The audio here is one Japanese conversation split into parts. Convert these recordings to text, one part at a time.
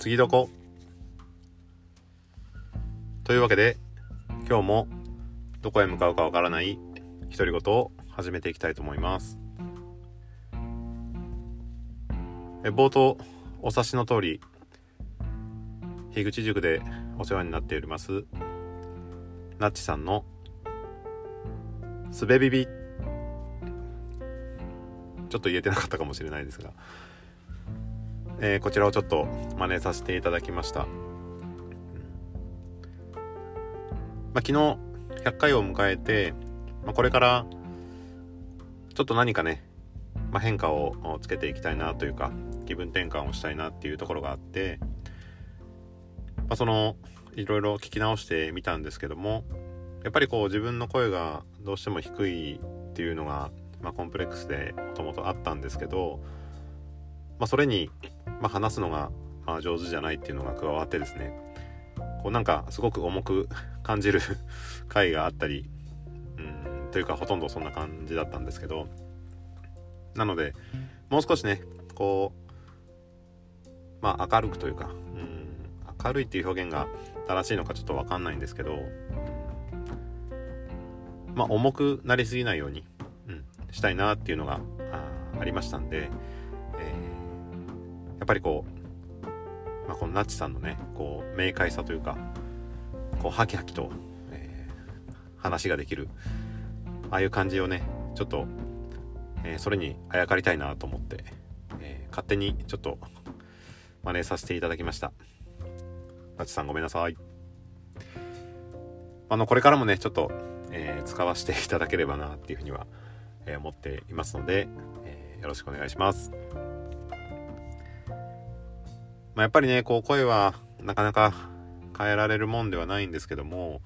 次どこ？というわけで今日もどこへ向かうかわからない独り言を始めていきたいと思います。冒頭お察しの通り樋口塾でお世話になっておりますナッチさんのすべビビ。ちょっと言えてなかったかもしれないですが、えー、こちらをちょっと真似させていただきました、まあ、昨日100回を迎えて、まあ、これからちょっと何かね、まあ、変化をつけていきたいなというか気分転換をしたいなっていうところがあって、ま、そのいろいろ聞き直してみたんですけどもやっぱりこう自分の声がどうしても低いっていうのがまあ、コンプレックスでもともとあったんですけど、まあ、それに、まあ、話すのが、まあ、上手じゃないっていうのが加わってですねこうなんかすごく重く感じる 回があったりうんというかほとんどそんな感じだったんですけどなのでもう少しねこうまあ明るくというかうん明るいっていう表現が正しいのかちょっと分かんないんですけどまあ重くなりすぎないようにうんしたいなっていうのがありましたんで、やっぱりこう、まあ、このナッチさんのねこう明快さというかこうハキハキと、えー、話ができるああいう感じをねちょっと、えー、それにあやかりたいなと思って、え勝手にちょっと真似させていただきましたナッチさんごめんなさいあのこれからもねちょっと、え使わせていただければなっていうふうにはえ思っていますので、えよろしくお願いします。まあ、やっぱりねこう声はなかなか変えられるもんではないんですけども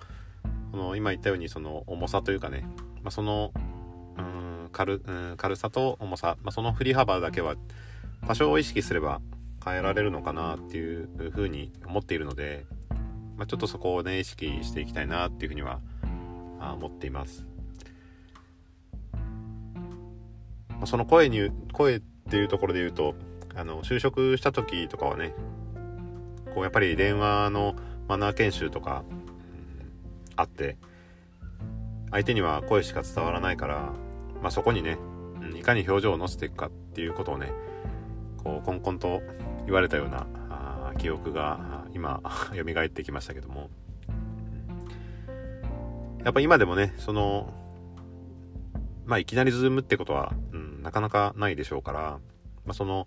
この今言ったようにその重さというかね、まあ、そのうん軽うん軽さと重さ、まあ、その振り幅だけは多少意識すれば変えられるのかなっていうふうに思っているので、まあ、ちょっとそこをね意識していきたいなっていうふうには思っています。その声に声っていうところで言うとあの就職した時とかはねこうやっぱり電話のマナー研修とか、うん、あって相手には声しか伝わらないから、まあ、そこにね、うん、いかに表情を乗せていくかっていうことをねこうコンコンと言われたようなあ記憶が今蘇ってきましたけども。やっぱ今でもねそのまあいきなりズームってことは、うん、なかなかないでしょうから、まあ、その、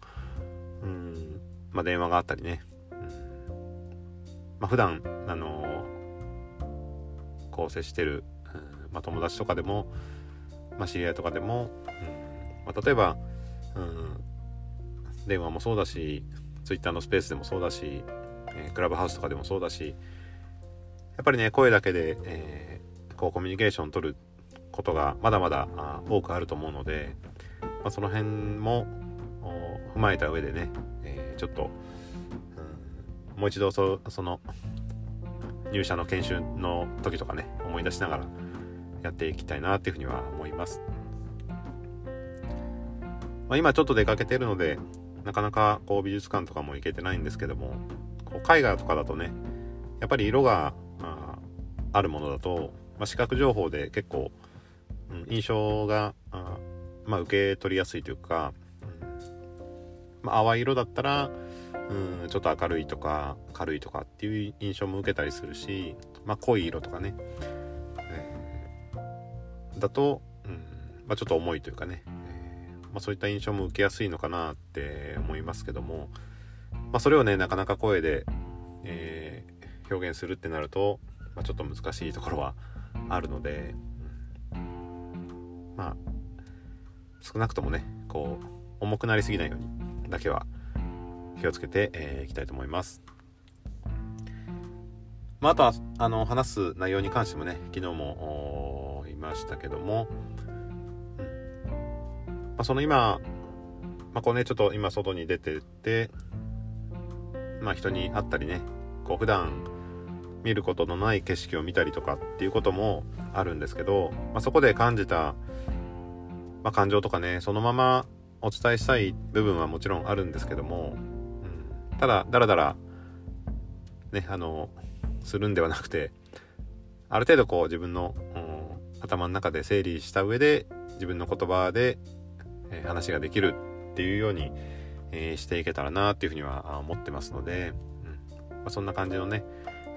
うん、まあ、電話があったりね、うん、まあ、普段、あのー、こう接してる、うん、まあ、友達とかでも、まあ、知り合いとかでも、うん。まあ、例えば、うん、電話もそうだし、twitter のスペースでもそうだし、えー、クラブハウスとかでもそうだし、やっぱりね、声だけで、えー、こうコミュニケーション取ることがまだまだ多くあると思うので、まあ、その辺も踏まえた上でね、えー、ちょっと、うん、もう一度その入社の研修の時とかね思い出しながらやっていきたいなっていうふうには思います、まあ、今ちょっと出かけてるのでなかなかこう美術館とかも行けてないんですけどもこう絵画とかだとねやっぱり色がああるものだと、まあ、視覚情報で結構、うん、印象があまあ、受け取りやすいというか、まあ、淡い色だったら、うん、ちょっと明るいとか軽いとかっていう印象も受けたりするし、まあ、濃い色とかね、えー、だと、うんまあ、ちょっと重いというかね、えー、まあ、そういった印象も受けやすいのかなって思いますけども、まあ、それをねなかなか声で、えー、表現するってなると、まあ、ちょっと難しいところはあるので、まあ少なくともねこう重くなりすぎないようにだけは気をつけてい、えー、きたいと思います。まあ、あとはあの話す内容に関してもね昨日も言いましたけども、まあ、その今、まあ、こうねちょっと今外に出てってまあ人に会ったりねこう普段見ることのない景色を見たりとかっていうこともあるんですけど、まあ、そこで感じたまあ、感情とかねそのままお伝えしたい部分はもちろんあるんですけども、うん、ただだらだらねあのするんではなくてある程度こう自分の、うん、頭の中で整理した上で自分の言葉で、えー、話ができるっていうように、えー、していけたらなっていうふうには思ってますので、うん。まあ、そんな感じのね、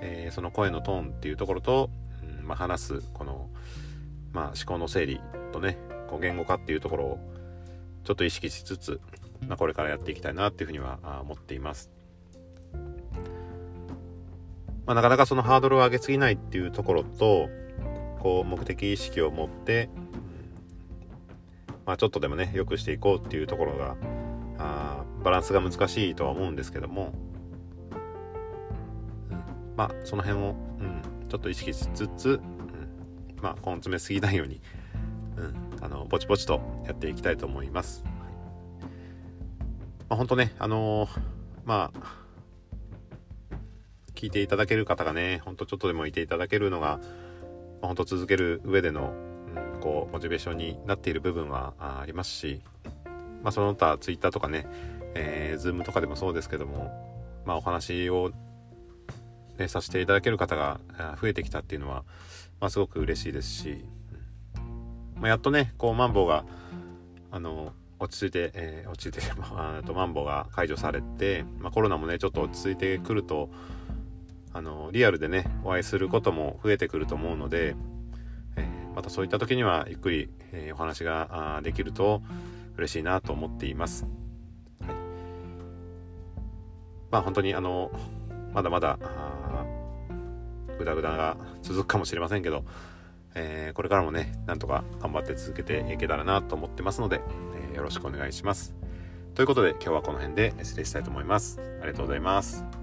えー、その声のトーンっていうところと、うんまあ、話すこの、まあ、思考の整理とねこう言語化っていうところをちょっと意識しつつ、まあ、これからやっていきたいなっていうふうには思っています。まあ、なかなかそのハードルを上げすぎないっていうところとこう目的意識を持って、まあ、ちょっとでもね良くしていこうっていうところがあバランスが難しいとは思うんですけども、うん、まあその辺を、うん、ちょっと意識しつつ、うん、まあ根詰めすぎないように、うん、あのぼちぼちとやっていきたいと思います。まあ、本当ねあのー、まあ聞いていただける方がね、ほんとちょっとでもいていただけるのが、まあ、ほんと続ける上での、うん、こう、モチベーションになっている部分はありますし、まあ、その他 Twitter とかね、えー、Zoom とかでもそうですけども、まあ、お話を、ね、させていただける方が増えてきたっていうのは、まあ、すごく嬉しいですし、まあ、やっとね、こう、マンボウが、あの、落ち着いて、えー、落ち着いて、あとマンボウが解除されて、まあ、コロナもね、ちょっと落ち着いてくると、あのリアルでねお会いすることも増えてくると思うので、えー、またそういった時にはゆっくり、えー、お話ができると嬉しいなと思っています。はい、まあ本当にあのまだまだグダグダが続くかもしれませんけど、えー、これからもねなんとか頑張って続けていけたらなと思ってますので、えよろしくお願いします。ということで今日はこの辺で失礼したいと思います。ありがとうございます。